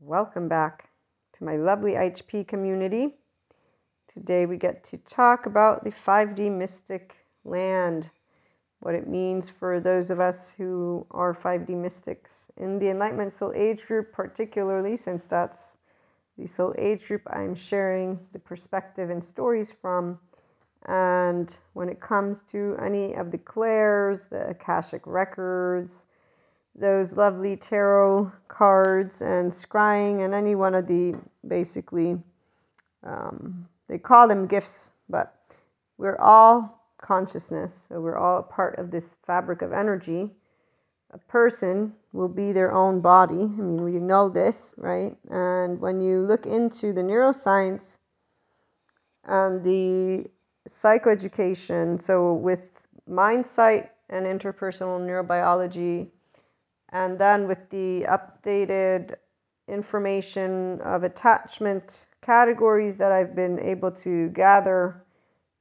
Welcome back to my lovely HP community. Today we get to talk about the 5D mystic land, what it means for those of us who are 5D mystics in the Enlightenment Soul Age group, particularly since that's the Soul Age group I'm sharing the perspective and stories from. And when it comes to any of the clairs, the Akashic records, those lovely tarot cards and scrying and any one of the basically um, they call them gifts but we're all consciousness. So we're all a part of this fabric of energy. A person will be their own body. I mean we know this right? And when you look into the neuroscience and the psychoeducation so with mindsight and interpersonal neurobiology and then with the updated information of attachment categories that I've been able to gather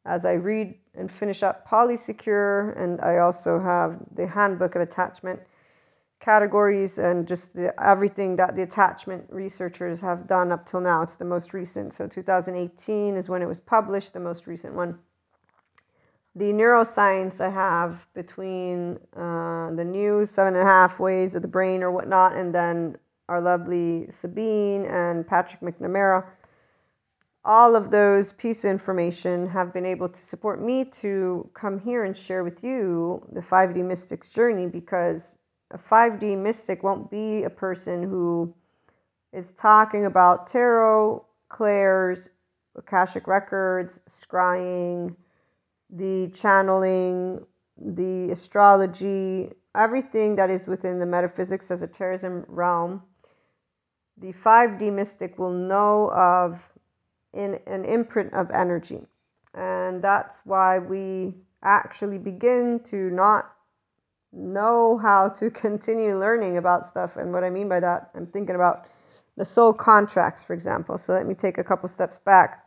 as I read and finish up Polysecure, and I also have the handbook of attachment categories and just the, everything that the attachment researchers have done up till now. It's the most recent. So 2018 is when it was published, the most recent one the neuroscience I have between uh, the new seven and a half ways of the brain or whatnot, and then our lovely Sabine and Patrick McNamara, all of those pieces of information have been able to support me to come here and share with you the 5D mystic's journey because a 5D mystic won't be a person who is talking about tarot, clairs, Akashic records, scrying the channeling, the astrology, everything that is within the metaphysics esoterism realm, the 5D mystic will know of in an imprint of energy. And that's why we actually begin to not know how to continue learning about stuff. And what I mean by that, I'm thinking about the soul contracts, for example. So let me take a couple steps back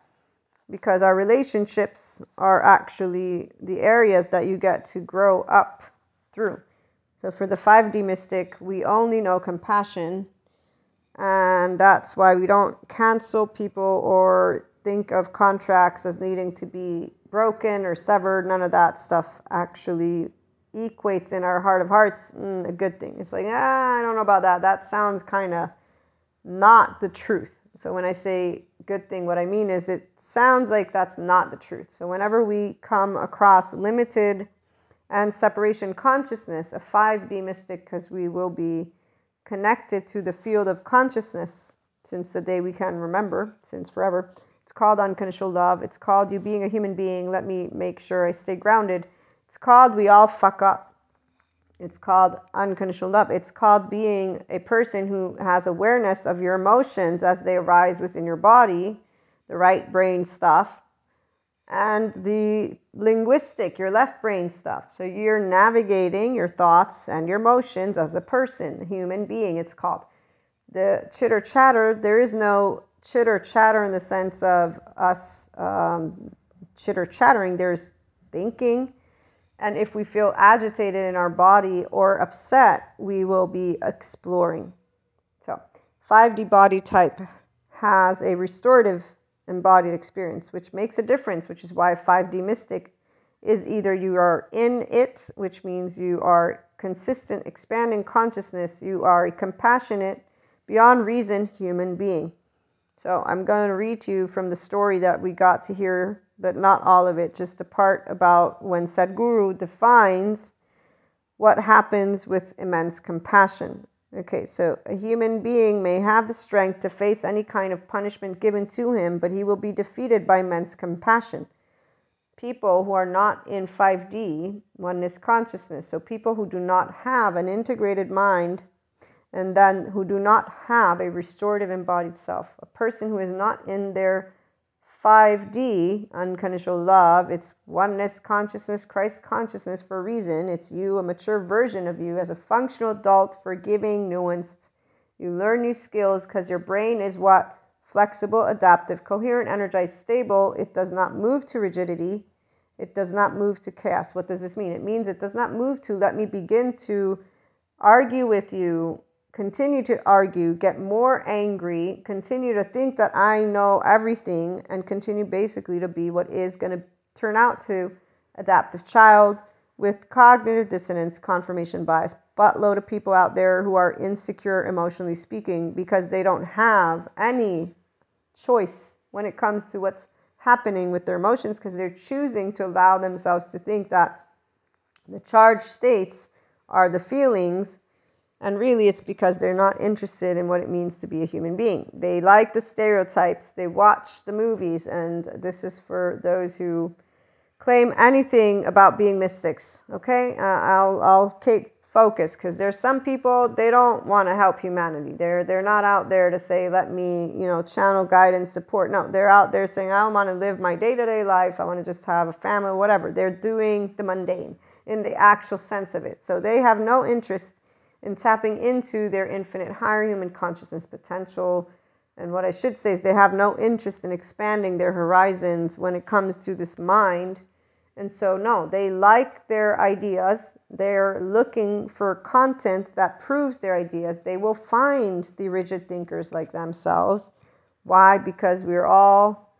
because our relationships are actually the areas that you get to grow up through. So for the 5D mystic, we only know compassion, and that's why we don't cancel people or think of contracts as needing to be broken or severed. None of that stuff actually equates in our heart of hearts mm, a good thing. It's like, ah, I don't know about that. That sounds kind of not the truth. So when I say good thing, what I mean is it sounds like that's not the truth. So whenever we come across limited and separation consciousness, a 5D mystic, because we will be connected to the field of consciousness since the day we can remember, since forever. It's called unconditional love. It's called you being a human being. Let me make sure I stay grounded. It's called we all fuck up. It's called unconditional love. It's called being a person who has awareness of your emotions as they arise within your body, the right brain stuff, and the linguistic, your left brain stuff. So you're navigating your thoughts and your emotions as a person, human being, it's called. The chitter chatter, there is no chitter chatter in the sense of us um, chitter chattering. There's thinking, and if we feel agitated in our body or upset, we will be exploring. So, 5D body type has a restorative embodied experience, which makes a difference, which is why 5D mystic is either you are in it, which means you are consistent, expanding consciousness, you are a compassionate, beyond reason human being. So, I'm going to read to you from the story that we got to hear but not all of it, just a part about when Sadhguru defines what happens with immense compassion. Okay, so a human being may have the strength to face any kind of punishment given to him, but he will be defeated by immense compassion. People who are not in 5D, oneness consciousness, so people who do not have an integrated mind and then who do not have a restorative embodied self, a person who is not in their 5D, unconditional love, it's oneness consciousness, Christ consciousness for a reason. It's you, a mature version of you as a functional adult, forgiving, nuanced. You learn new skills because your brain is what? Flexible, adaptive, coherent, energized, stable. It does not move to rigidity. It does not move to chaos. What does this mean? It means it does not move to let me begin to argue with you continue to argue, get more angry, continue to think that I know everything, and continue basically to be what is going to turn out to adaptive child with cognitive dissonance, confirmation bias. Buttload of people out there who are insecure emotionally speaking because they don't have any choice when it comes to what's happening with their emotions because they're choosing to allow themselves to think that the charged states are the feelings and really, it's because they're not interested in what it means to be a human being. They like the stereotypes, they watch the movies, and this is for those who claim anything about being mystics. Okay, uh, I'll, I'll keep focus because there's some people they don't want to help humanity. They're they're not out there to say let me you know channel guidance support. No, they're out there saying I want to live my day to day life. I want to just have a family, whatever. They're doing the mundane in the actual sense of it. So they have no interest in tapping into their infinite higher human consciousness potential. And what I should say is they have no interest in expanding their horizons when it comes to this mind. And so, no, they like their ideas. They're looking for content that proves their ideas. They will find the rigid thinkers like themselves. Why? Because we're all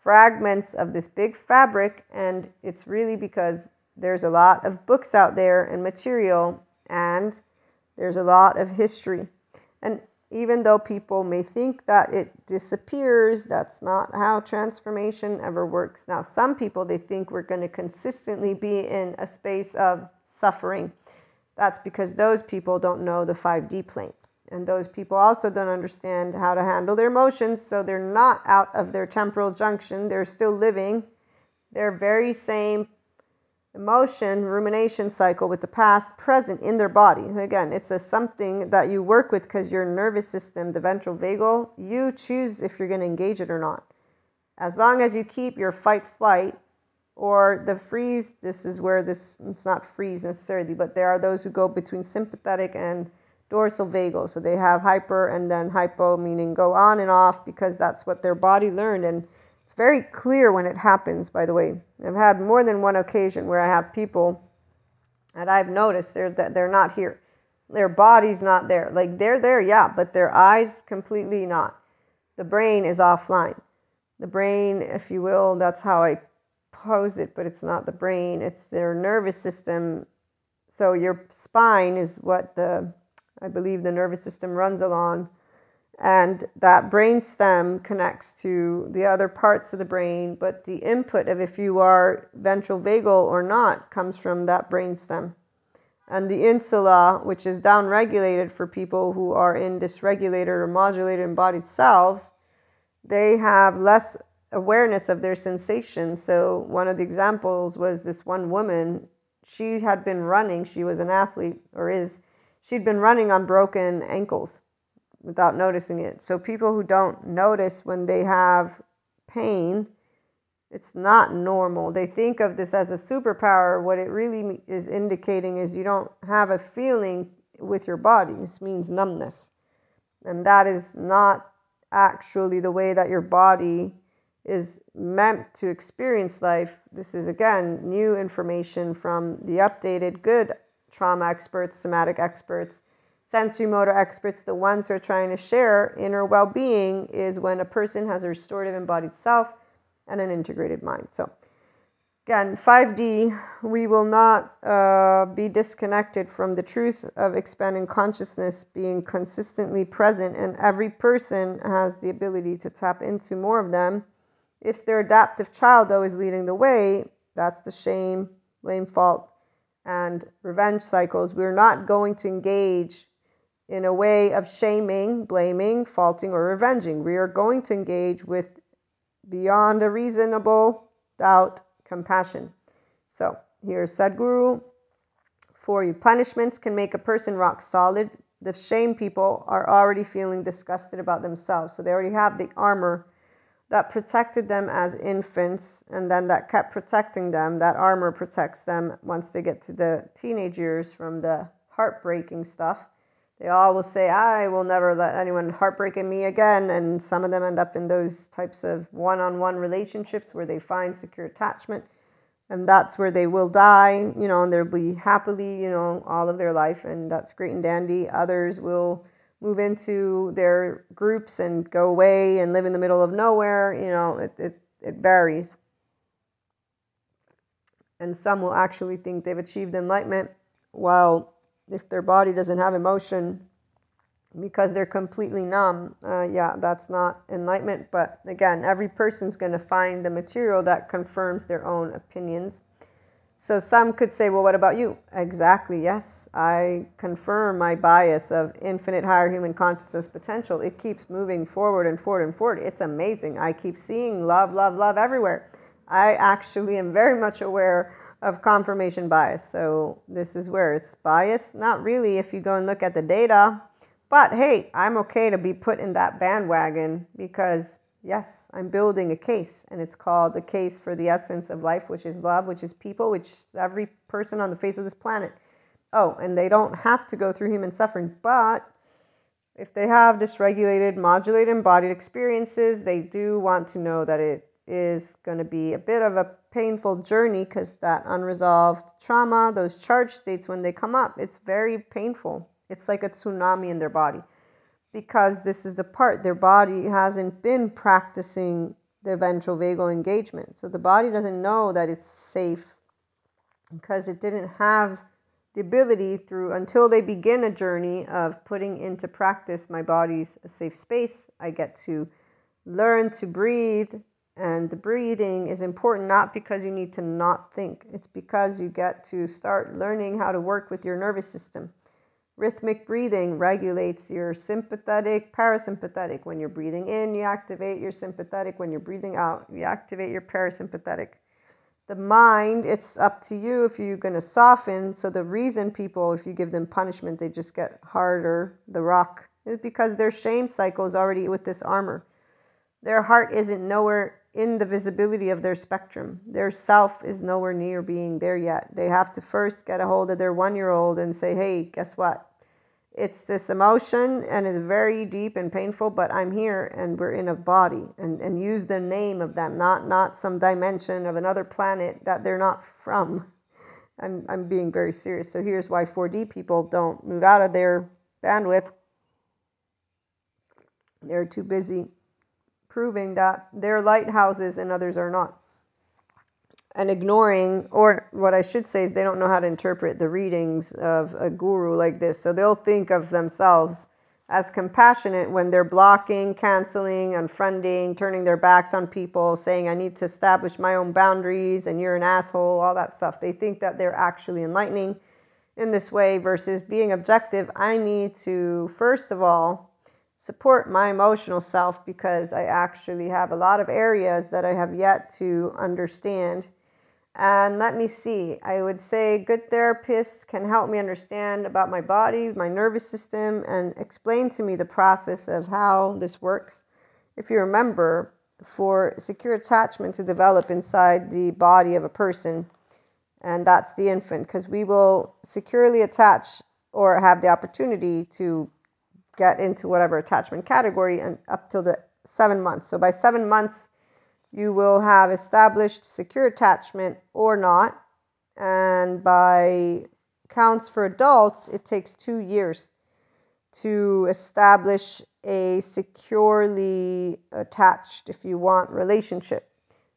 fragments of this big fabric, and it's really because there's a lot of books out there and material, and there's a lot of history. And even though people may think that it disappears, that's not how transformation ever works. Now, some people they think we're going to consistently be in a space of suffering. That's because those people don't know the 5D plane. And those people also don't understand how to handle their emotions, so they're not out of their temporal junction. They're still living their very same emotion rumination cycle with the past present in their body. Again, it's a something that you work with because your nervous system, the ventral vagal, you choose if you're going to engage it or not. As long as you keep your fight flight or the freeze, this is where this it's not freeze necessarily, but there are those who go between sympathetic and dorsal vagal. So they have hyper and then hypo, meaning go on and off because that's what their body learned and it's very clear when it happens, by the way. I've had more than one occasion where I have people that I've noticed they're, that they're not here. Their body's not there. Like they're there, yeah, but their eyes completely not. The brain is offline. The brain, if you will, that's how I pose it, but it's not the brain, it's their nervous system. So your spine is what the, I believe, the nervous system runs along and that brain stem connects to the other parts of the brain but the input of if you are ventral vagal or not comes from that brain stem. And the insula which is downregulated for people who are in dysregulated or modulated embodied selves they have less awareness of their sensations so one of the examples was this one woman. She had been running. She was an athlete or is. She'd been running on broken ankles without noticing it. So people who don't notice when they have pain, it's not normal. They think of this as a superpower. What it really is indicating is you don't have a feeling with your body. This means numbness. And that is not actually the way that your body is meant to experience life. This is, again, new information from the updated good trauma experts, somatic experts sensory motor experts, the ones who are trying to share inner well being, is when a person has a restorative embodied self and an integrated mind. So, again, 5D, we will not uh, be disconnected from the truth of expanding consciousness being consistently present, and every person has the ability to tap into more of them. If their adaptive child, though, is leading the way, that's the shame, blame, fault, and revenge cycles. We're not going to engage in a way of shaming, blaming, faulting, or revenging. We are going to engage with beyond a reasonable doubt compassion. So here's Sadhguru for you. Punishments can make a person rock solid. The shame people are already feeling disgusted about themselves. So they already have the armor that protected them as infants and then that kept protecting them. That armor protects them once they get to the teenage years from the heartbreaking stuff. They all will say, I will never let anyone heartbreak in me again. And some of them end up in those types of one on one relationships where they find secure attachment. and that's where they will die, you know, and they'll be happily, you know, all of their life, and that's great and dandy. Others will move into their groups and go away and live in the middle of nowhere, you know, it, it, it varies. And some will actually think they've achieved enlightenment, while if their body doesn't have emotion, because they're completely numb, uh, yeah, that's not enlightenment. But again, every person's going to find the material that confirms their own opinions. So some could say, well, what about you? Exactly, yes. I confirm my bias of infinite higher human consciousness potential. It keeps moving forward and forward and forward. It's amazing. I keep seeing love, love, love everywhere. I actually am very much aware of confirmation bias. So this is where it's biased. Not really if you go and look at the data but hey, I'm okay to be put in that bandwagon because, yes, I'm building a case, and it's called the case for the essence of life, which is love, which is people, which every person on the face of this planet. Oh, and they don't have to go through human suffering, but if they have dysregulated, modulated, embodied experiences, they do want to know that it is going to be a bit of a painful journey because that unresolved trauma, those charge states, when they come up, it's very painful. It's like a tsunami in their body because this is the part their body hasn't been practicing their ventral vagal engagement. So the body doesn't know that it's safe because it didn't have the ability through until they begin a journey of putting into practice my body's a safe space. I get to learn to breathe. And the breathing is important not because you need to not think, it's because you get to start learning how to work with your nervous system. Rhythmic breathing regulates your sympathetic, parasympathetic. When you're breathing in, you activate your sympathetic. When you're breathing out, you activate your parasympathetic. The mind, it's up to you if you're going to soften. So, the reason people, if you give them punishment, they just get harder, the rock, is because their shame cycle is already with this armor. Their heart isn't nowhere in the visibility of their spectrum. Their self is nowhere near being there yet. They have to first get a hold of their one year old and say, hey, guess what? it's this emotion and it's very deep and painful but i'm here and we're in a body and, and use the name of them not not some dimension of another planet that they're not from i'm, I'm being very serious so here's why 4d people don't move out of their bandwidth they're too busy proving that they're lighthouses and others are not and ignoring, or what I should say is they don't know how to interpret the readings of a guru like this. So they'll think of themselves as compassionate when they're blocking, canceling, unfriending, turning their backs on people, saying, I need to establish my own boundaries and you're an asshole, all that stuff. They think that they're actually enlightening in this way versus being objective. I need to, first of all, support my emotional self because I actually have a lot of areas that I have yet to understand and let me see, I would say good therapists can help me understand about my body, my nervous system, and explain to me the process of how this works. If you remember, for secure attachment to develop inside the body of a person, and that's the infant, because we will securely attach or have the opportunity to get into whatever attachment category and up till the seven months. So by seven months, you will have established secure attachment or not. And by counts for adults, it takes two years to establish a securely attached, if you want, relationship.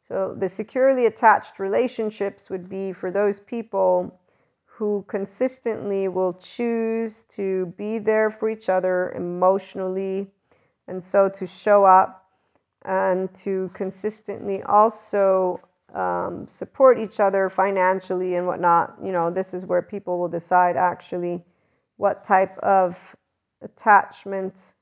So, the securely attached relationships would be for those people who consistently will choose to be there for each other emotionally and so to show up and to consistently also um, support each other financially and whatnot. You know, this is where people will decide actually what type of attachment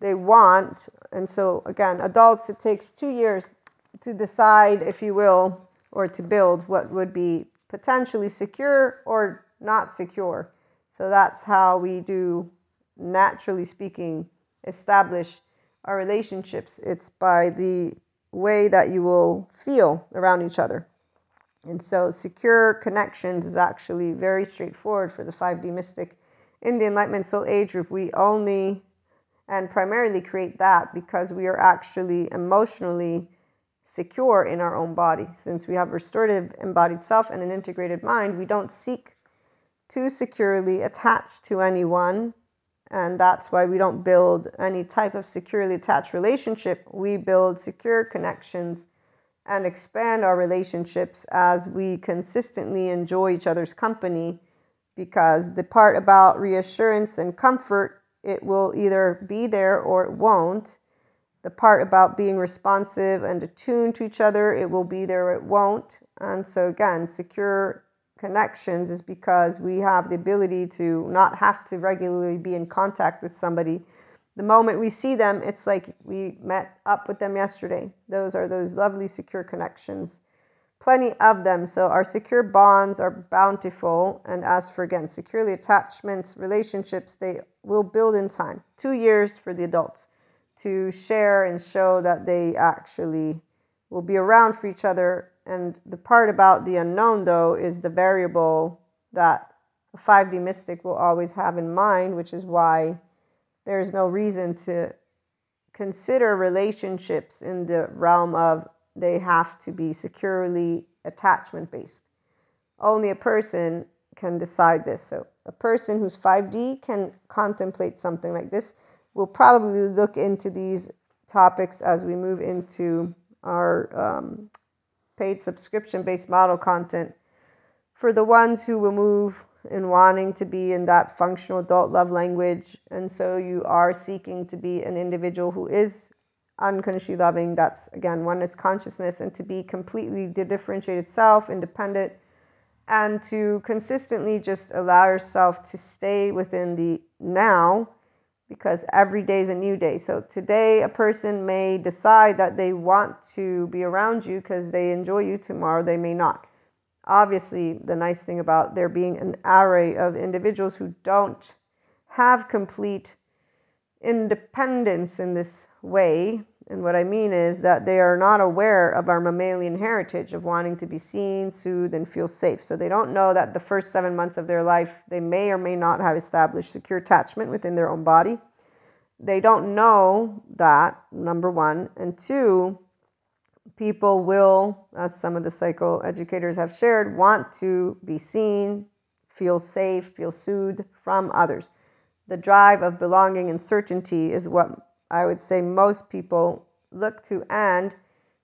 they want. And so, again, adults, it takes two years to decide, if you will, or to build what would be potentially secure or not secure. So that's how we do, naturally speaking, establish our relationships. It's by the way that you will feel around each other. And so, secure connections is actually very straightforward for the 5D mystic. In the Enlightenment Soul Age group, we only and primarily create that because we are actually emotionally secure in our own body. Since we have restorative embodied self and an integrated mind, we don't seek to securely attach to anyone. And that's why we don't build any type of securely attached relationship. We build secure connections and expand our relationships as we consistently enjoy each other's company. Because the part about reassurance and comfort, it will either be there or it won't the part about being responsive and attuned to each other, it will be there, it won't. And so, again, secure connections is because we have the ability to not have to regularly be in contact with somebody. The moment we see them, it's like we met up with them yesterday. Those are those lovely, secure connections. Plenty of them. So, our secure bonds are bountiful. And as for again, securely attachments, relationships, they will build in time. Two years for the adults to share and show that they actually will be around for each other. And the part about the unknown, though, is the variable that a 5D mystic will always have in mind, which is why there is no reason to consider relationships in the realm of they have to be securely attachment based. Only a person can decide this. So, a person who's 5D can contemplate something like this we'll probably look into these topics as we move into our um, paid subscription based model content. For the ones who will move in wanting to be in that functional adult love language, and so you are seeking to be an individual who is unconsciously loving, that's again oneness consciousness, and to be completely differentiated self, independent, and to consistently just allow yourself to stay within the now because every day is a new day. So today, a person may decide that they want to be around you because they enjoy you. Tomorrow, they may not. Obviously, the nice thing about there being an array of individuals who don't have complete independence in this way and what I mean is that they are not aware of our mammalian heritage of wanting to be seen, soothed, and feel safe. So they don't know that the first seven months of their life, they may or may not have established secure attachment within their own body. They don't know that, number one. And two, people will, as some of the psychoeducators have shared, want to be seen, feel safe, feel soothed from others. The drive of belonging and certainty is what I would say most people look to. And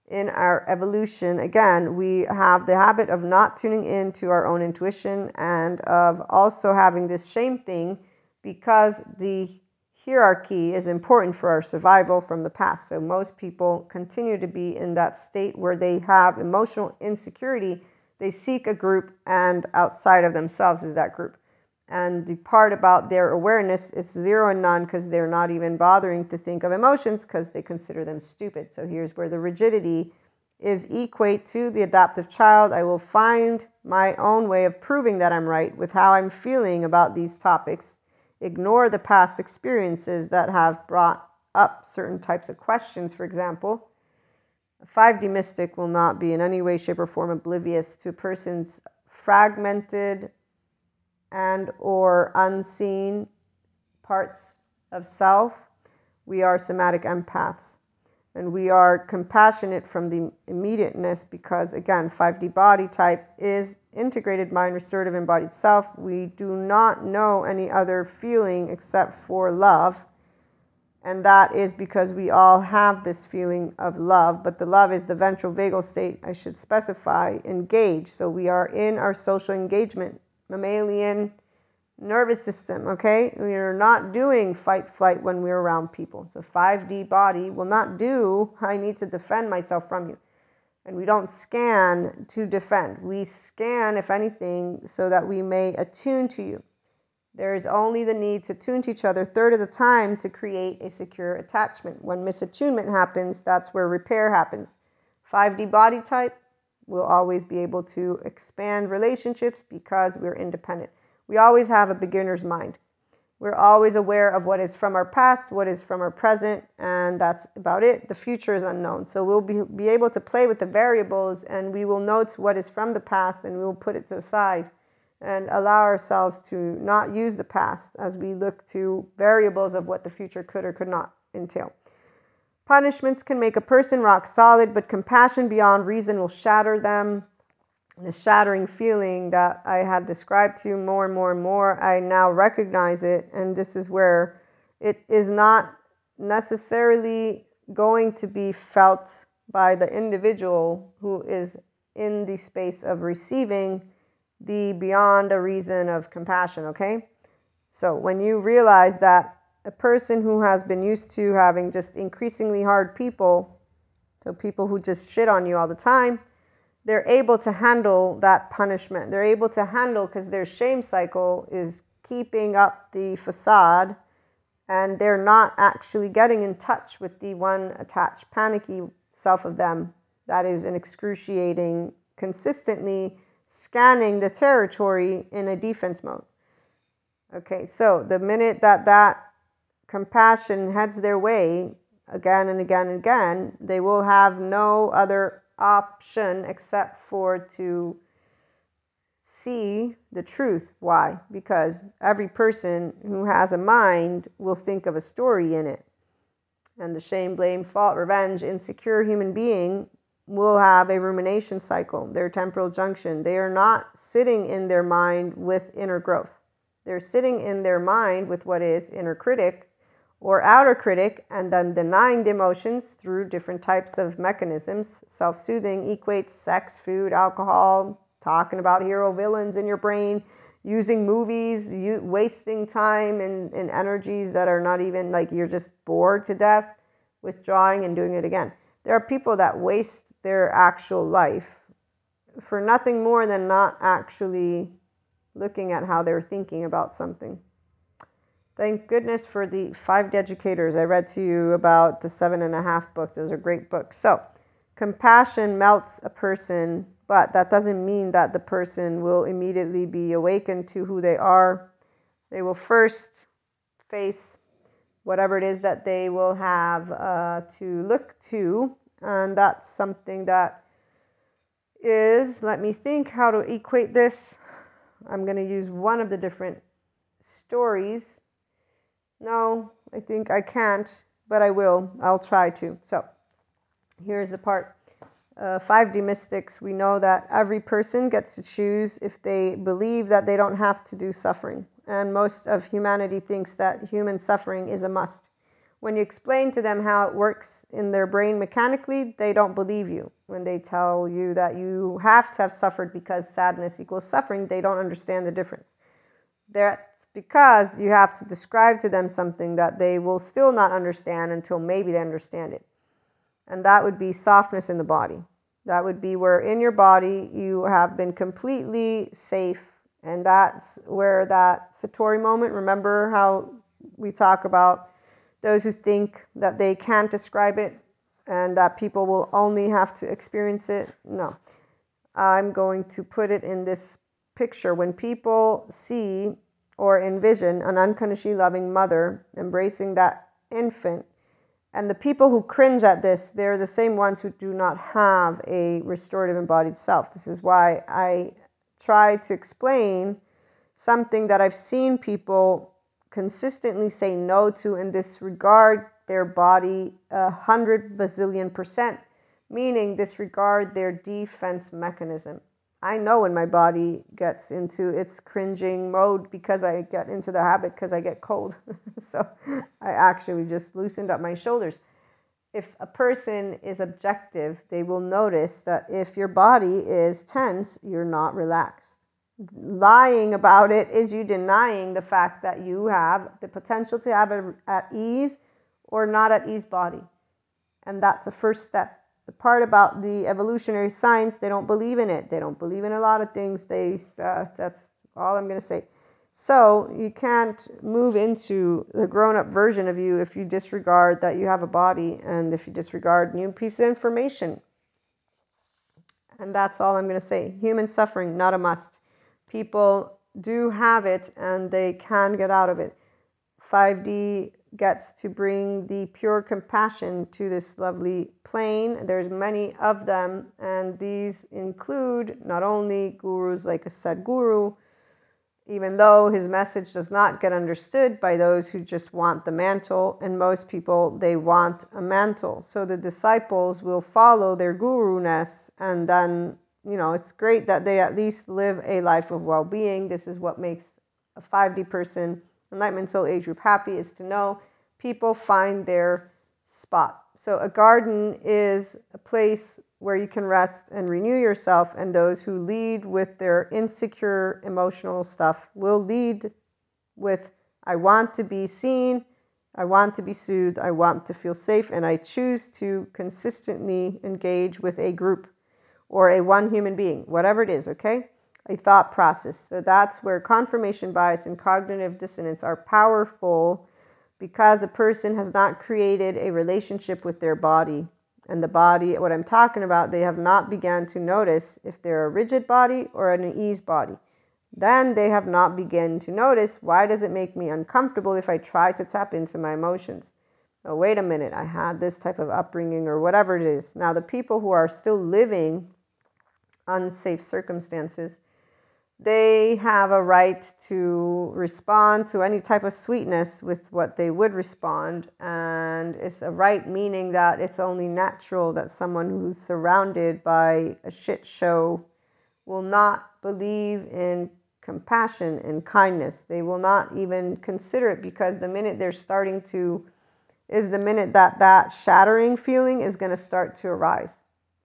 in our evolution, again, we have the habit of not tuning in to our own intuition and of also having this shame thing because the hierarchy is important for our survival from the past. So most people continue to be in that state where they have emotional insecurity. They seek a group, and outside of themselves is that group. And the part about their awareness is zero and none because they're not even bothering to think of emotions because they consider them stupid. So here's where the rigidity is equate to the adaptive child. I will find my own way of proving that I'm right with how I'm feeling about these topics. Ignore the past experiences that have brought up certain types of questions, for example. A 5D mystic will not be in any way, shape, or form oblivious to a person's fragmented and or unseen parts of self, we are somatic empaths. And we are compassionate from the immediateness because, again, 5D body type is integrated mind, restorative, embodied self. We do not know any other feeling except for love. And that is because we all have this feeling of love, but the love is the ventral vagal state, I should specify, engaged. So we are in our social engagement mammalian nervous system, okay? We are not doing fight flight when we're around people. So 5D body will not do, I need to defend myself from you. And we don't scan to defend. We scan, if anything, so that we may attune to you. There is only the need to tune to each other third of the time to create a secure attachment. When misattunement happens, that's where repair happens. 5D body type, we'll always be able to expand relationships because we're independent. We always have a beginner's mind. We're always aware of what is from our past, what is from our present, and that's about it. The future is unknown. So we'll be, be able to play with the variables and we will note what is from the past and we will put it to the side and allow ourselves to not use the past as we look to variables of what the future could or could not entail. Punishments can make a person rock solid, but compassion beyond reason will shatter them. The shattering feeling that I had described to you more and more and more, I now recognize it. And this is where it is not necessarily going to be felt by the individual who is in the space of receiving the beyond a reason of compassion, okay? So when you realize that a person who has been used to having just increasingly hard people, so people who just shit on you all the time, they're able to handle that punishment. They're able to handle because their shame cycle is keeping up the facade and they're not actually getting in touch with the one attached, panicky self of them that is an excruciating, consistently scanning the territory in a defense mode. Okay, so the minute that that compassion heads their way again and again and again, they will have no other option except for to see the truth. Why? Because every person who has a mind will think of a story in it. And the shame, blame, fault, revenge, insecure human being will have a rumination cycle, their temporal junction. They are not sitting in their mind with inner growth. They're sitting in their mind with what is inner critic or outer critic and then denying the emotions through different types of mechanisms. Self soothing equates sex, food, alcohol, talking about hero villains in your brain, using movies, you, wasting time and, and energies that are not even like you're just bored to death, withdrawing and doing it again. There are people that waste their actual life for nothing more than not actually looking at how they're thinking about something. Thank goodness for the five educators. I read to you about the seven and a half book. Those are great books. So, compassion melts a person, but that doesn't mean that the person will immediately be awakened to who they are. They will first face whatever it is that they will have uh, to look to. And that's something that is, let me think how to equate this. I'm going to use one of the different stories. No, I think I can't, but I will. I'll try to. So here's the part. Uh, 5D mystics, we know that every person gets to choose if they believe that they don't have to do suffering and most of humanity thinks that human suffering is a must. When you explain to them how it works in their brain mechanically, they don't believe you. When they tell you that you have to have suffered because sadness equals suffering, they don't understand the difference. That's because you have to describe to them something that they will still not understand until maybe they understand it. And that would be softness in the body. That would be where in your body you have been completely safe and that's where that Satori moment, remember how we talk about those who think that they can't describe it and that people will only have to experience it? No. I'm going to put it in this picture. When people see or envision an unconditionally loving mother embracing that infant, and the people who cringe at this, they're the same ones who do not have a restorative embodied self. This is why I try to explain something that I've seen people consistently say no to and disregard their body a hundred bazillion percent, meaning disregard their defense mechanism. I know when my body gets into its cringing mode because I get into the habit because I get cold. so I actually just loosened up my shoulders. If a person is objective, they will notice that if your body is tense, you're not relaxed lying about it is you denying the fact that you have the potential to have a at ease or not at ease body. And that's the first step. The part about the evolutionary science, they don't believe in it. They don't believe in a lot of things. They uh, that's all I'm going to say. So you can't move into the grown-up version of you if you disregard that you have a body and if you disregard new piece of information. And that's all I'm going to say. Human suffering, not a must people do have it and they can get out of it. 5D gets to bring the pure compassion to this lovely plane. There's many of them, and these include not only gurus like a Sadhguru even though his message does not get understood by those who just want the mantle, and most people they want a mantle. So the disciples will follow their guru ness, and then you know it's great that they at least live a life of well-being. This is what makes a 5D person, enlightenment soul age group happy is to know people find their spot. So a garden is a place where you can rest and renew yourself. And those who lead with their insecure emotional stuff will lead with, I want to be seen, I want to be soothed, I want to feel safe, and I choose to consistently engage with a group or a one human being, whatever it is, okay? A thought process. So that's where confirmation bias and cognitive dissonance are powerful because a person has not created a relationship with their body and the body, what I'm talking about, they have not began to notice if they're a rigid body or an ease body. Then they have not begun to notice why does it make me uncomfortable if I try to tap into my emotions? Oh, wait a minute, I had this type of upbringing or whatever it is. Now, the people who are still living unsafe circumstances, they have a right to respond to any type of sweetness with what they would respond. And it's a right meaning that it's only natural that someone who's surrounded by a shit show will not believe in compassion and kindness. They will not even consider it because the minute they're starting to, is the minute that that shattering feeling is going to start to arise.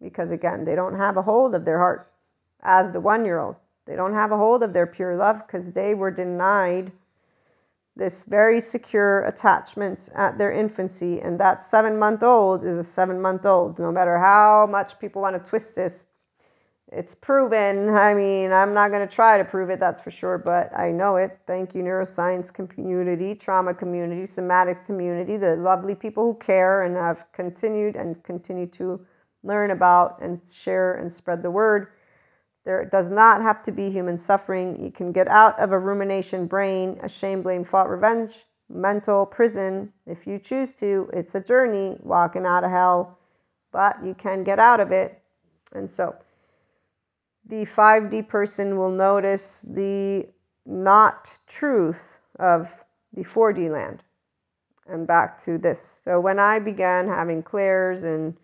Because again, they don't have a hold of their heart as the one year old they don't have a hold of their pure love because they were denied this very secure attachment at their infancy. And that seven month old is a seven month old. No matter how much people want to twist this, it's proven. I mean, I'm not going to try to prove it, that's for sure, but I know it. Thank you, neuroscience community, trauma community, somatic community, the lovely people who care and have continued and continue to learn about and share and spread the word. There does not have to be human suffering. You can get out of a rumination brain, a shame, blame, fault, revenge, mental prison if you choose to. It's a journey walking out of hell, but you can get out of it. And so the 5D person will notice the not truth of the 4D land. And back to this. So when I began having clairs and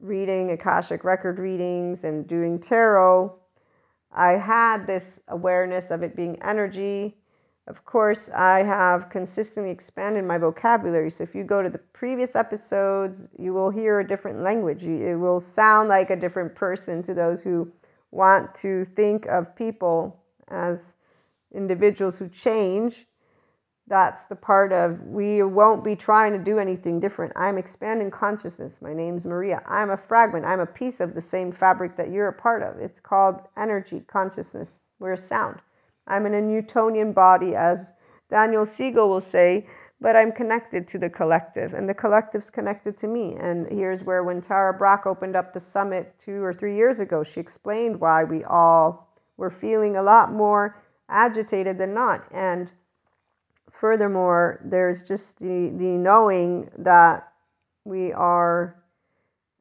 reading Akashic record readings and doing tarot, I had this awareness of it being energy. Of course, I have consistently expanded my vocabulary. So if you go to the previous episodes, you will hear a different language. It will sound like a different person to those who want to think of people as individuals who change that's the part of we won't be trying to do anything different. I'm expanding consciousness. My name's Maria. I'm a fragment. I'm a piece of the same fabric that you're a part of. It's called energy, consciousness. We're sound. I'm in a Newtonian body, as Daniel Siegel will say, but I'm connected to the collective, and the collective's connected to me. And here's where, when Tara Brach opened up the summit two or three years ago, she explained why we all were feeling a lot more agitated than not. And furthermore, there's just the, the knowing that we are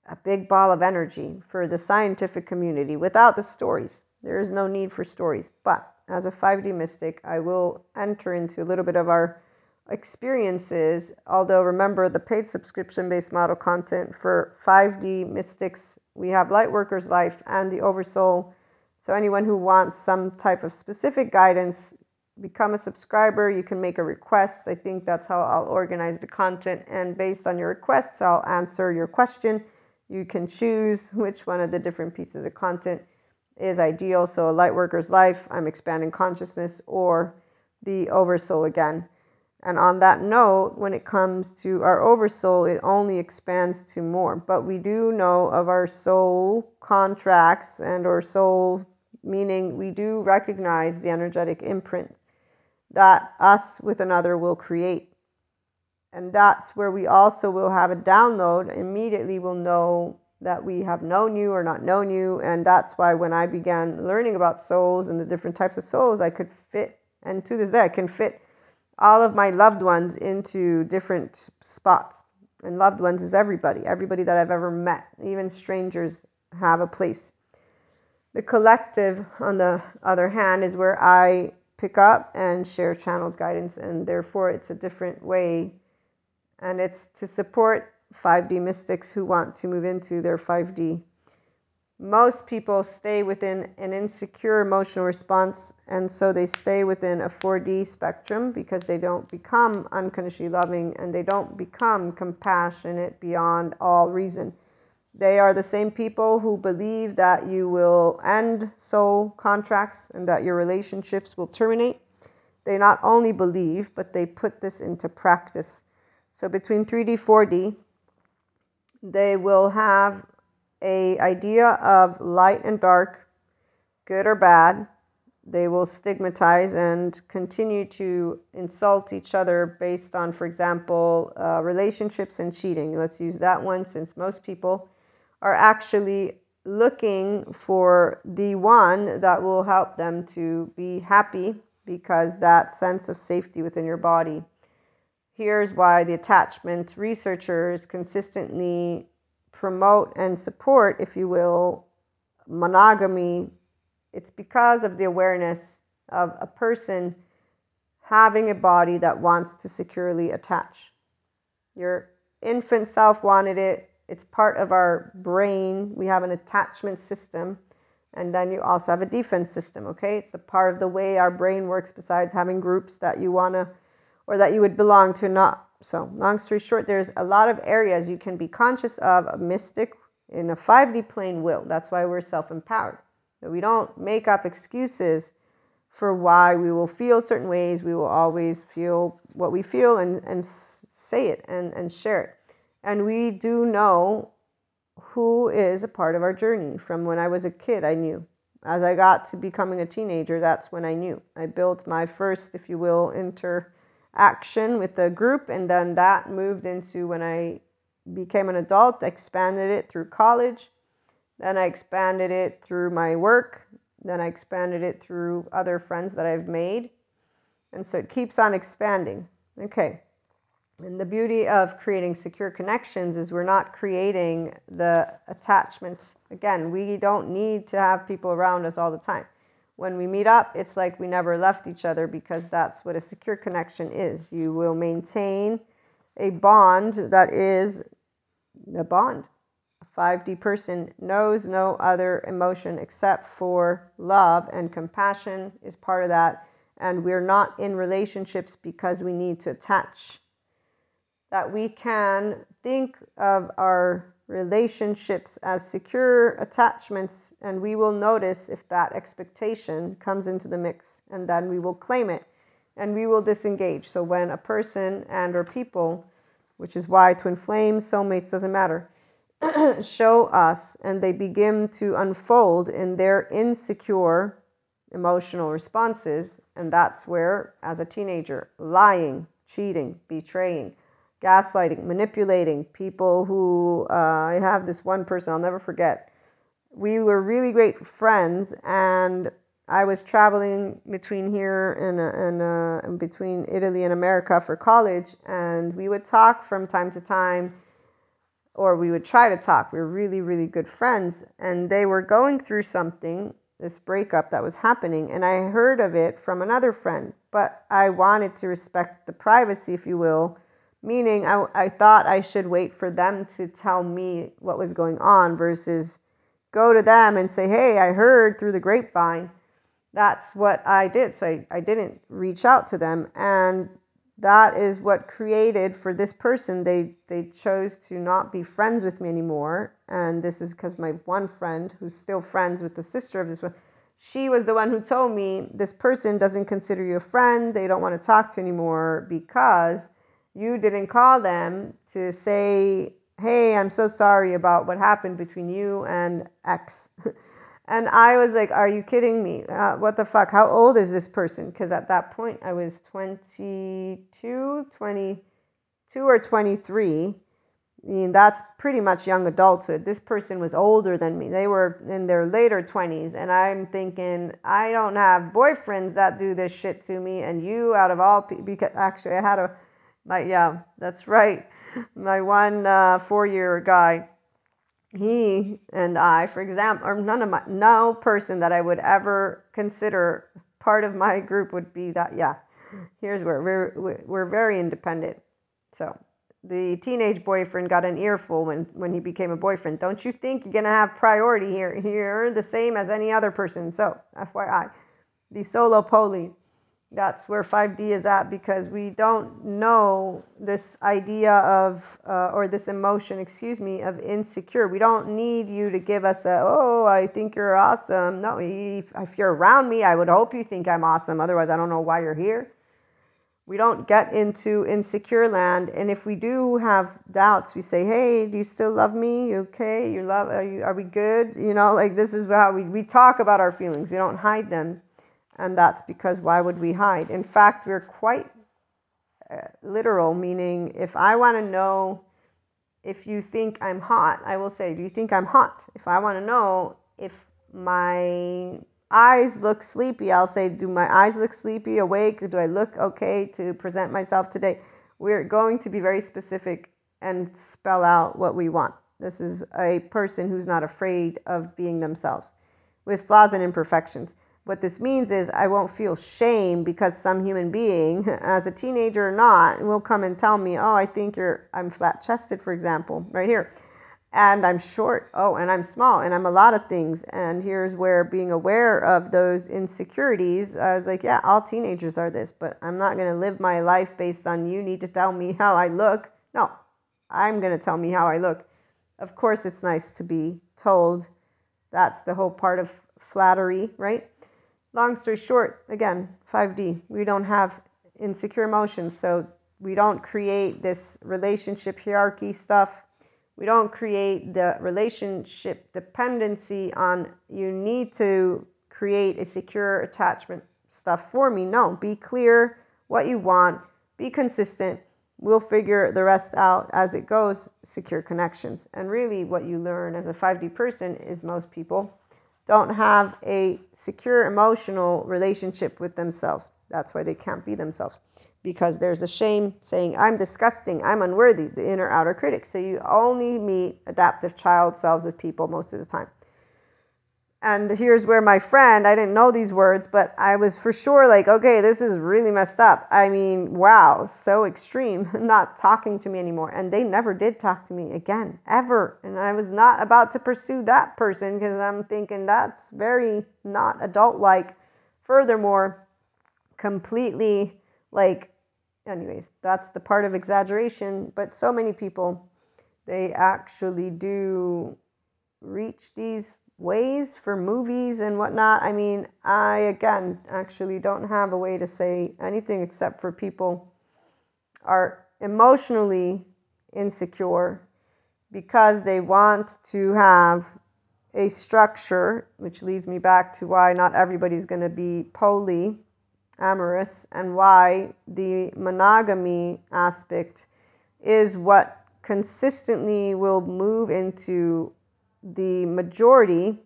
a big ball of energy for the scientific community without the stories. There is no need for stories. But as a 5D mystic, I will enter into a little bit of our experiences. Although, remember the paid subscription based model content for 5D mystics, we have Lightworkers Life and the Oversoul. So, anyone who wants some type of specific guidance become a subscriber. You can make a request. I think that's how I'll organize the content. And based on your requests, I'll answer your question. You can choose which one of the different pieces of content is ideal. So, a light worker's Life, I'm expanding consciousness, or the Oversoul again. And on that note, when it comes to our oversoul, it only expands to more. But we do know of our soul contracts and our soul, meaning we do recognize the energetic imprint that us with another will create. And that's where we also will have a download. Immediately we'll know that we have known you or not known you. And that's why when I began learning about souls and the different types of souls, I could fit, and to this day, I can fit all of my loved ones into different spots. And loved ones is everybody, everybody that I've ever met, even strangers have a place. The collective, on the other hand, is where I pick up and share channeled guidance, and therefore it's a different way. And it's to support 5D mystics who want to move into their 5D. Most people stay within an insecure emotional response, and so they stay within a 4D spectrum because they don't become unconditionally loving and they don't become compassionate beyond all reason. They are the same people who believe that you will end soul contracts and that your relationships will terminate. They not only believe, but they put this into practice. So between 3D, 4D, they will have a idea of light and dark, good or bad. They will stigmatize and continue to insult each other based on, for example, uh, relationships and cheating. Let's use that one since most people are actually looking for the one that will help them to be happy because that sense of safety within your body. Here's why the attachment researchers consistently promote and support, if you will, monogamy. It's because of the awareness of a person having a body that wants to securely attach. Your infant self wanted it, it's part of our brain. We have an attachment system. And then you also have a defense system, okay? It's a part of the way our brain works besides having groups that you want to or that you would belong to not. So, long story short, there's a lot of areas you can be conscious of a mystic in a 5D plane will. That's why we're self empowered. We don't make up excuses for why we will feel certain ways. We will always feel what we feel and, and say it and, and share it. And we do know who is a part of our journey. From when I was a kid, I knew. As I got to becoming a teenager, that's when I knew. I built my first, if you will, interaction with the group, and then that moved into when I became an adult, expanded it through college. Then I expanded it through my work. Then I expanded it through other friends that I've made. And so it keeps on expanding. Okay. And the beauty of creating secure connections is we're not creating the attachments. Again, we don't need to have people around us all the time. When we meet up, it's like we never left each other because that's what a secure connection is. You will maintain a bond that is a bond. A 5D person knows no other emotion except for love, and compassion is part of that. And we're not in relationships because we need to attach that we can think of our relationships as secure attachments and we will notice if that expectation comes into the mix and then we will claim it and we will disengage. So when a person and or people which is why twin flames soulmates doesn't matter show us and they begin to unfold in their insecure emotional responses and that's where as a teenager lying cheating betraying gaslighting, manipulating people who uh, I have this one person I'll never forget. We were really great friends, and I was traveling between here and, and, uh, and between Italy and America for college, and we would talk from time to time, or we would try to talk. We were really, really good friends, and they were going through something, this breakup that was happening, and I heard of it from another friend, but I wanted to respect the privacy, if you will Meaning, I, I thought I should wait for them to tell me what was going on versus go to them and say, Hey, I heard through the grapevine. That's what I did. So I, I didn't reach out to them. And that is what created for this person. They, they chose to not be friends with me anymore. And this is because my one friend, who's still friends with the sister of this one, she was the one who told me this person doesn't consider you a friend. They don't want to talk to you anymore because you didn't call them to say, hey, I'm so sorry about what happened between you and X. and I was like, are you kidding me? Uh, what the fuck? How old is this person? Because at that point I was 22, 22 or 23. I mean, that's pretty much young adulthood. This person was older than me. They were in their later 20s. And I'm thinking, I don't have boyfriends that do this shit to me. And you, out of all people, because actually, I had a my yeah, that's right. My one uh, four-year guy, he and I, for example, or none of my no person that I would ever consider part of my group would be that, yeah, here's where we're, we're very independent. So the teenage boyfriend got an earful when, when he became a boyfriend. Don't you think you're to have priority here? You're the same as any other person. So, FYI, the solo poly that's where 5D is at because we don't know this idea of, uh, or this emotion, excuse me, of insecure. We don't need you to give us a, oh, I think you're awesome. No, if, you're around me, I would hope you think I'm awesome. Otherwise, I don't know why you're here. We don't get into insecure land. And if we do have doubts, we say, hey, do you still love me? You okay? You love, are, you, are we good? You know, like this is how we, we talk about our feelings. We don't hide them and that's because why would we hide? In fact, we're quite uh, literal, meaning if I want to know if you think I'm hot, I will say, Do you think I'm hot? If I want to know if my eyes look sleepy, I'll say, Do my eyes look sleepy, awake? or Do I look okay to present myself today? We're going to be very specific and spell out what we want. This is a person who's not afraid of being themselves with flaws and imperfections. What this means is I won't feel shame because some human being, as a teenager or not, will come and tell me, "Oh, I think you're I'm flat-chested, for example, right here." And I'm short. Oh, and I'm small, and I'm a lot of things. And here's where being aware of those insecurities, I was like, yeah, all teenagers are this, but I'm not going to live my life based on you need to tell me how I look. No, I'm going to tell me how I look. Of course, it's nice to be told. That's the whole part of flattery, right? Long story short, again, 5D, we don't have insecure emotions. So we don't create this relationship hierarchy stuff. We don't create the relationship dependency on you need to create a secure attachment stuff for me. No, be clear what you want, be consistent. We'll figure the rest out as it goes, secure connections. And really, what you learn as a 5D person is most people don't have a secure emotional relationship with themselves. That's why they can't be themselves because there's a shame saying, I'm disgusting, I'm unworthy, the inner outer critic. So you only meet adaptive child selves of people most of the time. And here's where my friend, I didn't know these words, but I was for sure like, okay, this is really messed up. I mean, wow, so extreme, not talking to me anymore. And they never did talk to me again, ever. And I was not about to pursue that person because I'm thinking that's very not adult like. Furthermore, completely like, anyways, that's the part of exaggeration. But so many people, they actually do reach these ways for movies and whatnot. I mean, I again actually don't have a way to say anything except for people are emotionally insecure because they want to have a structure, which leads me back to why not everybody's going to be poly amorous and why the monogamy aspect is what consistently will move into the majority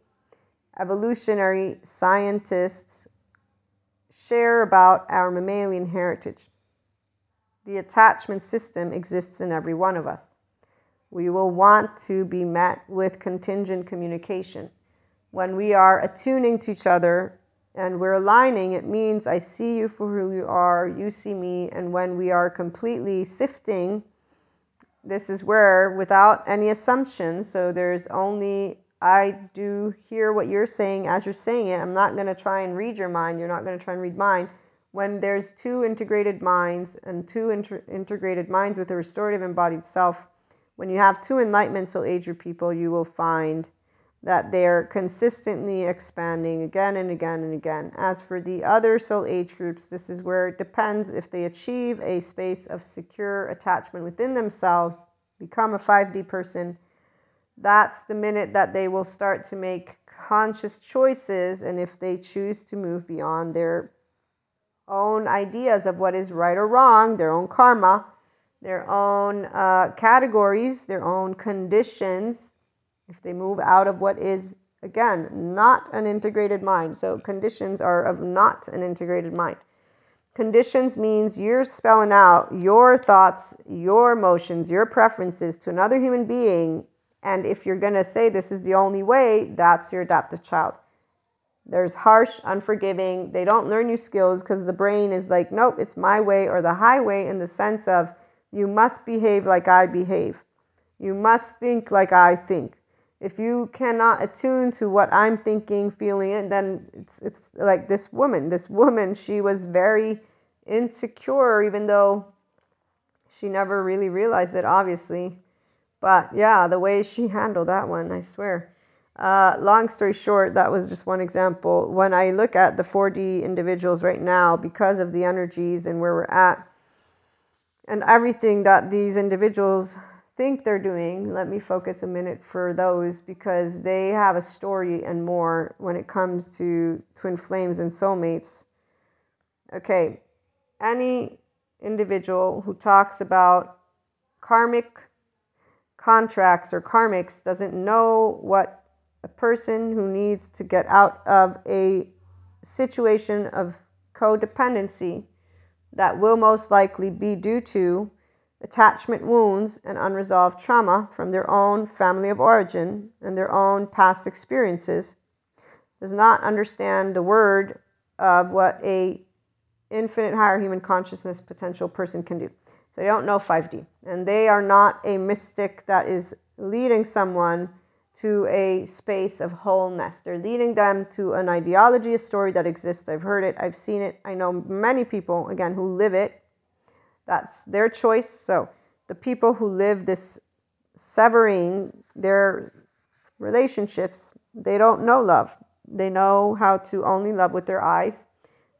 evolutionary scientists share about our mammalian heritage. The attachment system exists in every one of us. We will want to be met with contingent communication. When we are attuning to each other and we're aligning, it means I see you for who you are, you see me. And when we are completely sifting, this is where, without any assumptions, so there's only, I do hear what you're saying as you're saying it. I'm not going to try and read your mind. You're not going to try and read mine. When there's two integrated minds and two inter- integrated minds with a restorative embodied self, when you have two enlightenment soul age people, you will find that they're consistently expanding again and again and again. As for the other soul age groups, this is where it depends if they achieve a space of secure attachment within themselves, become a 5D person. That's the minute that they will start to make conscious choices. And if they choose to move beyond their own ideas of what is right or wrong, their own karma, their own uh, categories, their own conditions, if they move out of what is, again, not an integrated mind. So conditions are of not an integrated mind. Conditions means you're spelling out your thoughts, your emotions, your preferences to another human being. And if you're going to say this is the only way, that's your adaptive child. There's harsh, unforgiving. They don't learn new skills because the brain is like, nope, it's my way or the highway in the sense of you must behave like I behave. You must think like I think. If you cannot attune to what I'm thinking, feeling, and then it's it's like this woman. This woman, she was very insecure, even though she never really realized it, obviously. But yeah, the way she handled that one, I swear. Uh, long story short, that was just one example. When I look at the 4D individuals right now, because of the energies and where we're at, and everything that these individuals think they're doing, let me focus a minute for those because they have a story and more when it comes to twin flames and soulmates. Okay, any individual who talks about karmic contracts or karmics doesn't know what a person who needs to get out of a situation of codependency that will most likely be due to attachment wounds and unresolved trauma from their own family of origin and their own past experiences does not understand the word of what a infinite higher human consciousness potential person can do. So they don't know 5D. And they are not a mystic that is leading someone to a space of wholeness. They're leading them to an ideology, a story that exists. I've heard it, I've seen it. I know many people, again, who live it. That's their choice. So the people who live this severing their relationships, they don't know love. They know how to only love with their eyes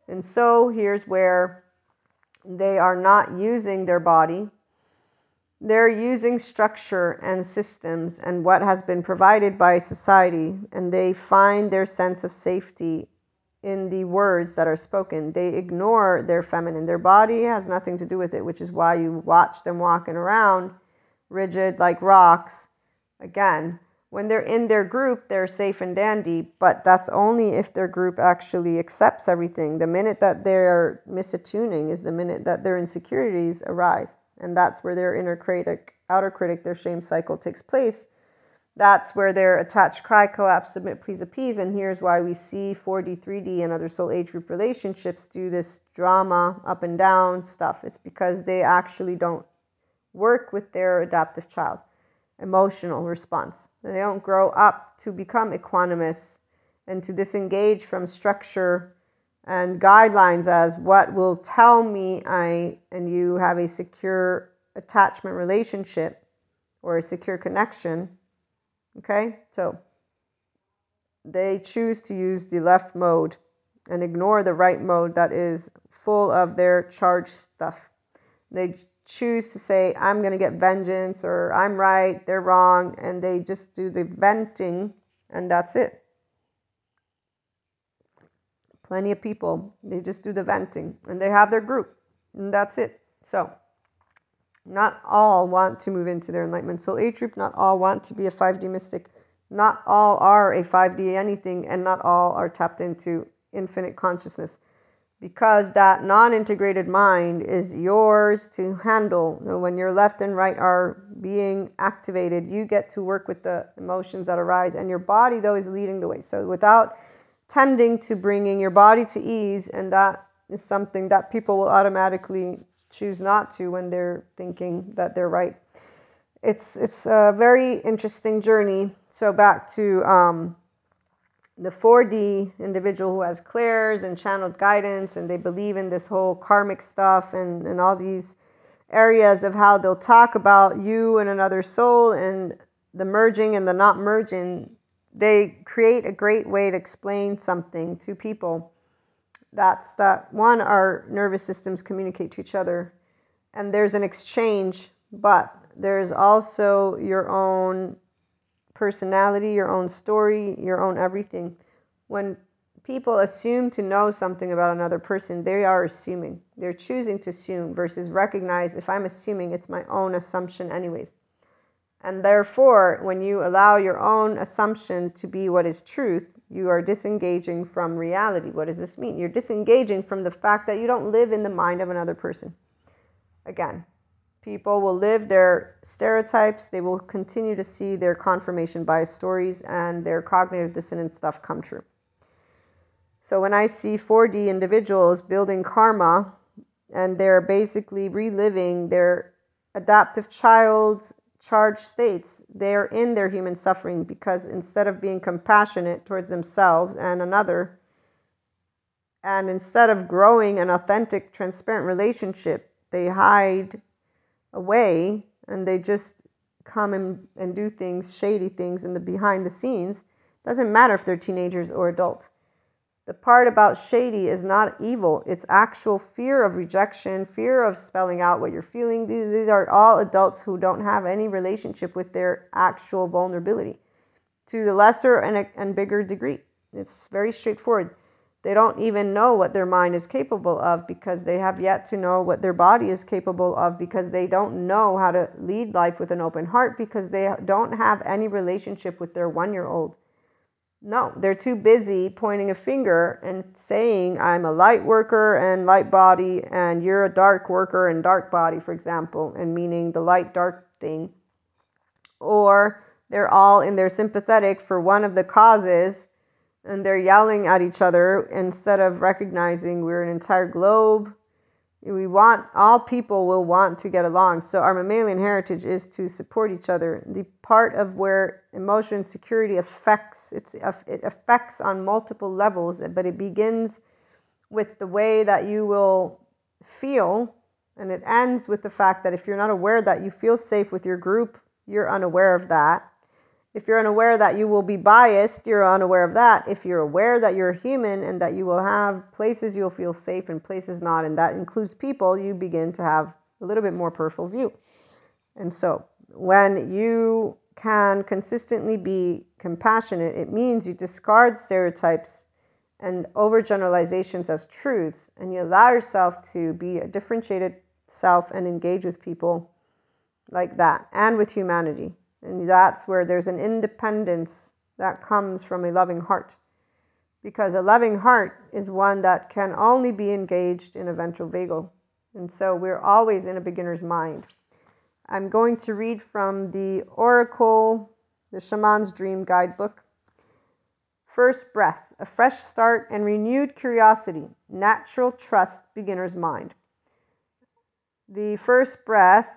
and so here's where they are not using their body. They're using structure and systems and what has been provided by society, and they find their sense of safety in the words that are spoken. They ignore their feminine. Their body has nothing to do with it, which is why you watch them walking around rigid like rocks. Again, when they're in their group, they're safe and dandy, but that's only if their group actually accepts everything. The minute that they're misattuning is the minute that their insecurities arise. And that's where their inner critic, outer critic, their shame cycle takes place. That's where their attached cry, collapse, submit, please, appease. And here's why we see 4D, 3D, and other soul age group relationships do this drama, up and down stuff. It's because they actually don't work with their adaptive child emotional response. They don't grow up to become equanimous and to disengage from structure and guidelines as what will tell me I and you have a secure attachment relationship or a secure connection. Okay, so they choose to use the left mode and ignore the right mode that is full of their charged stuff. They choose to say, I'm going to get vengeance or I'm right, they're wrong, and they just do the venting and that's it. Plenty of people, they just do the venting and they have their group and that's it. So, not all want to move into their enlightenment soul age group, not all want to be a 5D mystic, not all are a 5D anything, and not all are tapped into infinite consciousness because that non integrated mind is yours to handle. When your left and right are being activated, you get to work with the emotions that arise, and your body, though, is leading the way. So, without tending to bringing your body to ease, and that is something that people will automatically choose not to when they're thinking that they're right. It's, it's a very interesting journey. So, back to um, the 4D individual who has clairs and channeled guidance and they believe in this whole karmic stuff and, and all these areas of how they'll talk about you and another soul and the merging and the not merging, they create a great way to explain something to people. That's that one, our nervous systems communicate to each other and there's an exchange, but there's also your own personality, your own story, your own everything. When people assume to know something about another person, they are assuming. They're choosing to assume versus recognize if I'm assuming, it's my own assumption, anyways. And therefore, when you allow your own assumption to be what is truth, you are disengaging from reality. What does this mean? You're disengaging from the fact that you don't live in the mind of another person. Again, People will live their stereotypes. They will continue to see their confirmation bias stories and their cognitive dissonance stuff come true. So when I see 4D individuals building karma and they're basically reliving their adaptive child's charged states, they're in their human suffering because instead of being compassionate towards themselves and another, and instead of growing an authentic, transparent relationship, they hide away and they just come and, and do things, shady things in the behind the scenes. Doesn't matter if they're teenagers or adult. The part about shady is not evil, it's actual fear of rejection, fear of spelling out what you're feeling. These, are all adults who don't have any relationship with their actual vulnerability to the lesser and, a, and bigger degree. It's very straightforward. They don't even know what their mind is capable of because they have yet to know what their body is capable of because they don't know how to lead life with an open heart because they don't have any relationship with their one year old. No, they're too busy pointing a finger and saying, I'm a light worker and light body, and you're a dark worker and dark body, for example, and meaning the light dark thing. Or they're all in their sympathetic for one of the causes and they're yelling at each other instead of recognizing we're an entire globe we want all people will want to get along. So our mammalian heritage is to support each other. The part of where emotion security affects it's it affects on multiple levels but it begins with the way that you will feel and it ends with the fact that if you're not aware that you feel safe with your group you're unaware of that if you're unaware that you will be biased, you're unaware of that. If you're aware that you're human and that you will have places you'll feel safe and places not, and that includes people, you begin to have a little bit more peripheral view. And so when you can consistently be compassionate, it means you discard stereotypes and overgeneralizations as truths, and you allow yourself to be a differentiated self and engage with people like that and with humanity. And that's where there's an independence that comes from a loving heart. Because a loving heart is one that can only be engaged in a ventral vagal. And so we're always in a beginner's mind. I'm going to read from the Oracle, the Shaman's Dream Guidebook. First breath, a fresh start and renewed curiosity, natural trust, beginner's mind. The first breath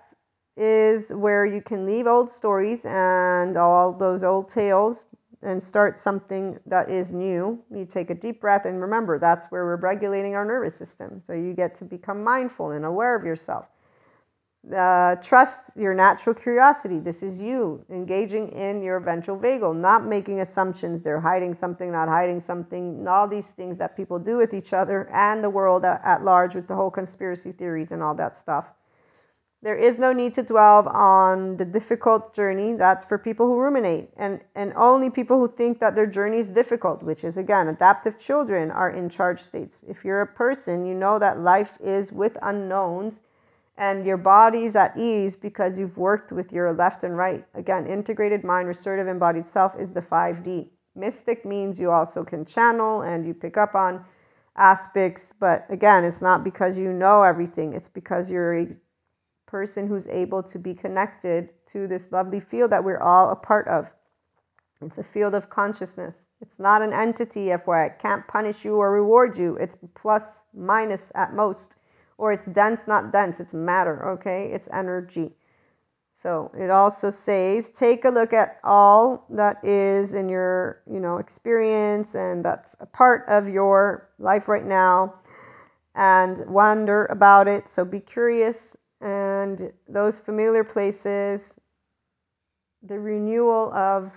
is where you can leave old stories and all those old tales and start something that is new. You take a deep breath and remember that's where we're regulating our nervous system. So you get to become mindful and aware of yourself. Uh, trust your natural curiosity. This is you engaging in your ventral vagal, not making assumptions. They're hiding something, not hiding something, all these things that people do with each other and the world at, at large with the whole conspiracy theories and all that stuff. There is no need to dwell on the difficult journey. That's for people who ruminate and, and only people who think that their journey is difficult, which is again, adaptive children are in charge states. If you're a person, you know that life is with unknowns and your body's at ease because you've worked with your left and right. Again, integrated mind, restorative embodied self is the 5D. Mystic means you also can channel and you pick up on aspects, but again, it's not because you know everything, it's because you're a person who's able to be connected to this lovely field that we're all a part of. It's a field of consciousness. It's not an entity, FYI. It can't punish you or reward you. It's plus, minus at most. Or it's dense, not dense. It's matter, okay? It's energy. So it also says take a look at all that is in your, you know, experience and that's a part of your life right now and wonder about it. So be curious and those familiar places, the renewal of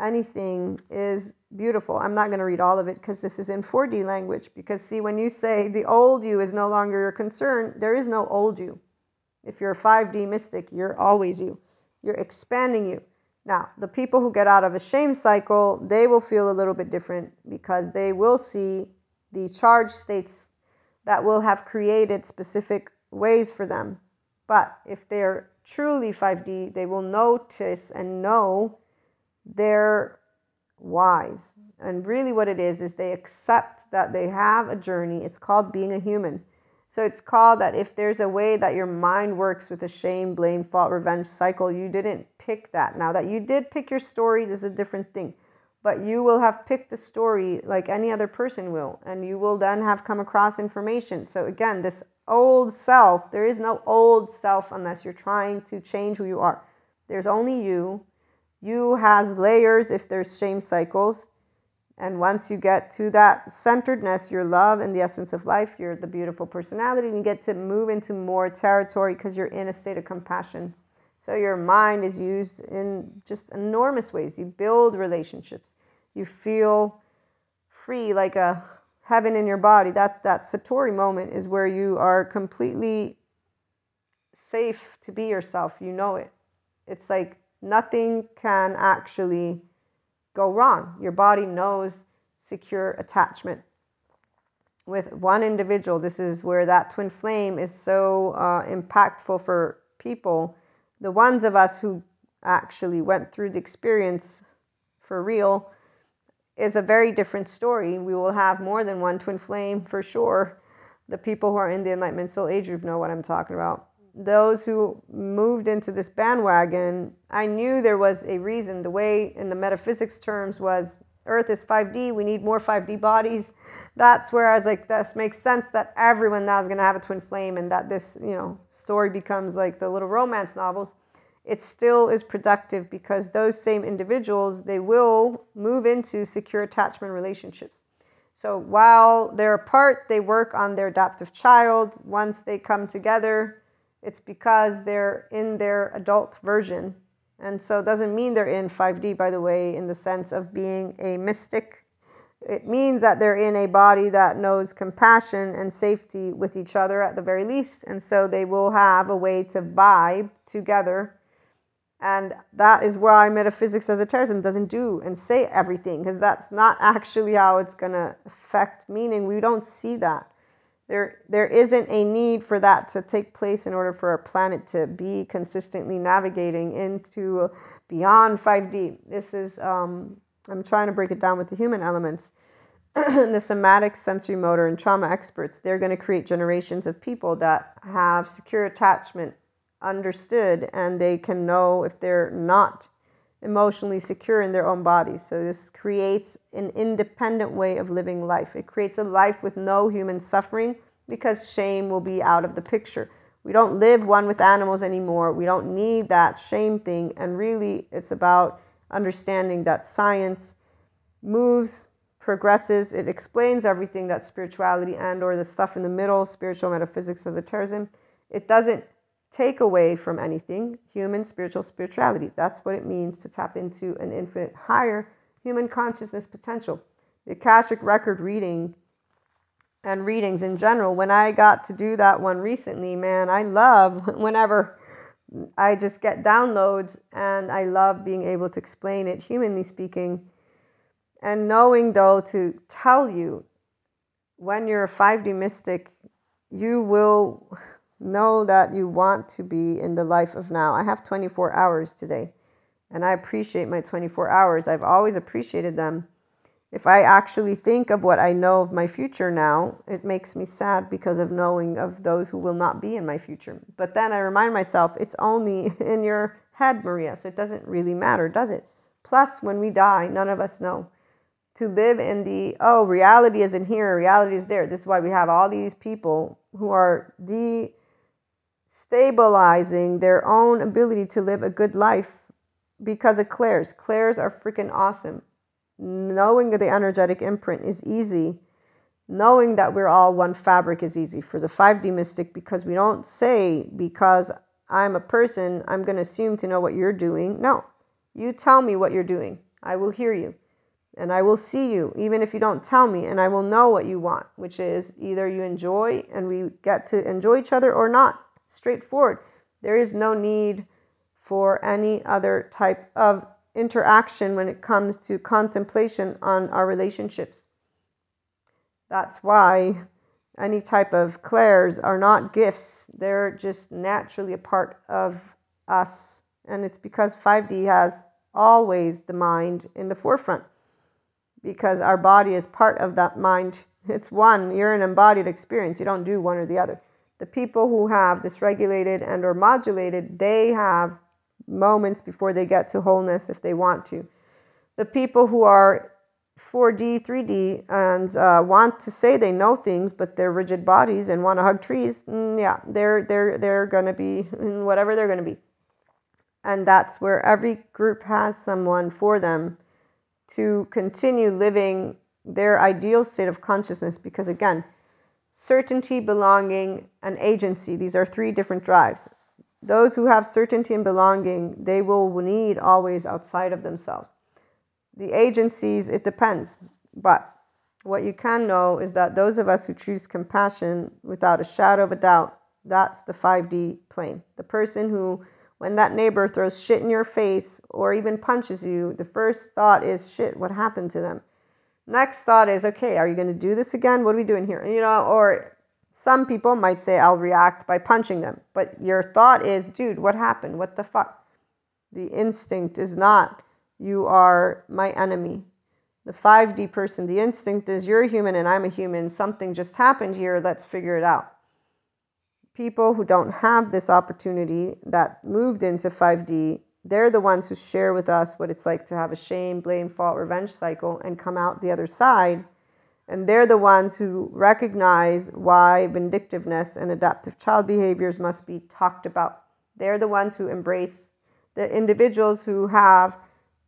anything is beautiful. I'm not going to read all of it because this is in 4D language. Because, see, when you say the old you is no longer your concern, there is no old you. If you're a 5D mystic, you're always you. You're expanding you. Now, the people who get out of a shame cycle, they will feel a little bit different because they will see the charge states that will have created specific ways for them. But if they're truly 5D, they will notice and know they're wise. And really, what it is, is they accept that they have a journey. It's called being a human. So it's called that if there's a way that your mind works with a shame, blame, fault, revenge cycle, you didn't pick that. Now, that you did pick your story this is a different thing. but you will have picked the story like any other person will, and you will then have come across information. So, again, this old self, there is no old self unless you're trying to change who you are. There's only you. You has layers if there's shame cycles. And once you get to that centeredness, your love and the essence of life, you're the beautiful personality, and you get to move into more territory because you're in a state of compassion. So your mind is used in just enormous ways. You build relationships. You feel free like a heaven in your body. That that satori moment is where you are completely safe to be yourself. You know it. It's like nothing can actually go wrong. Your body knows secure attachment. With one individual, this is where that twin flame is so uh, impactful for people the ones of us who actually went through the experience for real is a very different story. We will have more than one twin flame for sure. The people who are in the Enlightenment Soul Age group know what I'm talking about. Those who moved into this bandwagon, I knew there was a reason. The way in the metaphysics terms was Earth is 5D, we need more 5D bodies. That's where I was like, this makes sense that everyone now is going to have a twin flame and that this, you know, story becomes like the little romance novels. It still is productive because those same individuals, they will move into secure attachment relationships. So while they're apart, they work on their adaptive child. Once they come together, it's because they're in their adult version. And so it doesn't mean they're in 5D, by the way, in the sense of being a mystic it means that they're in a body that knows compassion and safety with each other at the very least. And so they will have a way to vibe together. And that is why metaphysics esoterism doesn't do and say everything, because that's not actually how it's going to affect meaning. We don't see that. There, there isn't a need for that to take place in order for our planet to be consistently navigating into beyond 5D. This is um, I'm trying to break it down with the human elements. the somatic, sensory motor, and trauma experts, they're going to create generations of people that have secure attachment understood and they can know if they're not emotionally secure in their own bodies. So, this creates an independent way of living life. It creates a life with no human suffering because shame will be out of the picture. We don't live one with animals anymore. We don't need that shame thing. And really, it's about understanding that science moves progresses it explains everything that spirituality and or the stuff in the middle spiritual metaphysics esotericism it doesn't take away from anything human spiritual spirituality that's what it means to tap into an infinite higher human consciousness potential the akashic record reading and readings in general when i got to do that one recently man i love whenever I just get downloads and I love being able to explain it, humanly speaking. And knowing, though, to tell you when you're a 5D mystic, you will know that you want to be in the life of now. I have 24 hours today, and I appreciate my 24 hours. I've always appreciated them if I actually think of what I know of my future now, it makes me sad because of knowing of those who will not be in my future. But then I remind myself it's only in your head, Maria, so it doesn't really matter, does it? Plus, when we die, none of us know. To live in the, oh, reality isn't here, reality is there. This is why we have all these people who are destabilizing their own ability to live a good life because of clairs. Clairs are freaking awesome knowing the energetic imprint is easy. Knowing that we're all one fabric is easy for the 5D mystic because we don't say, because I'm a person, I'm going to assume to know what you're doing. No, you tell me what you're doing. I will hear you and I will see you, even if you don't tell me, and I will know what you want, which is either you enjoy and we get to enjoy each other or not. Straightforward. There is no need for any other type of interaction when it comes to contemplation on our relationships. That's why any type of clairs are not gifts, they're just naturally a part of us. And it's because 5D has always the mind in the forefront because our body is part of that mind. It's one, you're an embodied experience. You don't do one or the other. The people who have dysregulated and or modulated, they have moments before they get to wholeness if they want to. the people who are 4D, 3D, and uh, want to say they know things, but they're rigid bodies and want to hug trees, mm, yeah, they're they're they're gonna be whatever they're gonna be, and that's where every group has someone for them to continue living their ideal state of consciousness. Because again, certainty, belonging, and agency these are three different drives. Those who have certainty and belonging, they will need always outside of themselves the agencies, it depends. But what you can know is that those of us who choose compassion without a shadow of a doubt, that's the 5D plane. The person who, when that neighbor throws shit in your face or even punches you, the first thought is, shit, what happened to them? Next thought is, okay, are you going to do this again? What are we doing here? You know, or some people might say, I'll react by punching them. But your thought is, dude, what happened? What the fuck? The instinct is not you are my enemy. The 5D person, the instinct is you're a human and I'm a human. Something just happened here. Let's figure it out. People who don't have this opportunity that moved into 5D, they're the ones who share with us what it's like to have a shame, blame, fault, revenge cycle and come out the other side. And they're the ones who recognize why vindictiveness and adaptive child behaviors must be talked about. They're the ones who embrace the individuals who have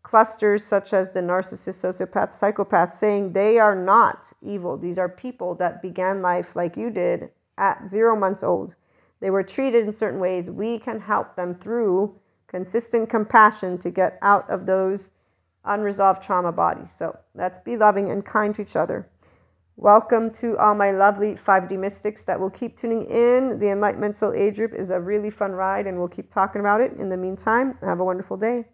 clusters such as the narcissist, sociopath, psychopath, saying they are not evil. These are people that began life like you did at zero months old. They were treated in certain ways. We can help them through consistent compassion to get out of those unresolved trauma bodies. So let's be loving and kind to each other. Welcome to all my lovely 5D mystics that will keep tuning in. The Enlightenment Soul Age group is a really fun ride, and we'll keep talking about it. In the meantime, have a wonderful day.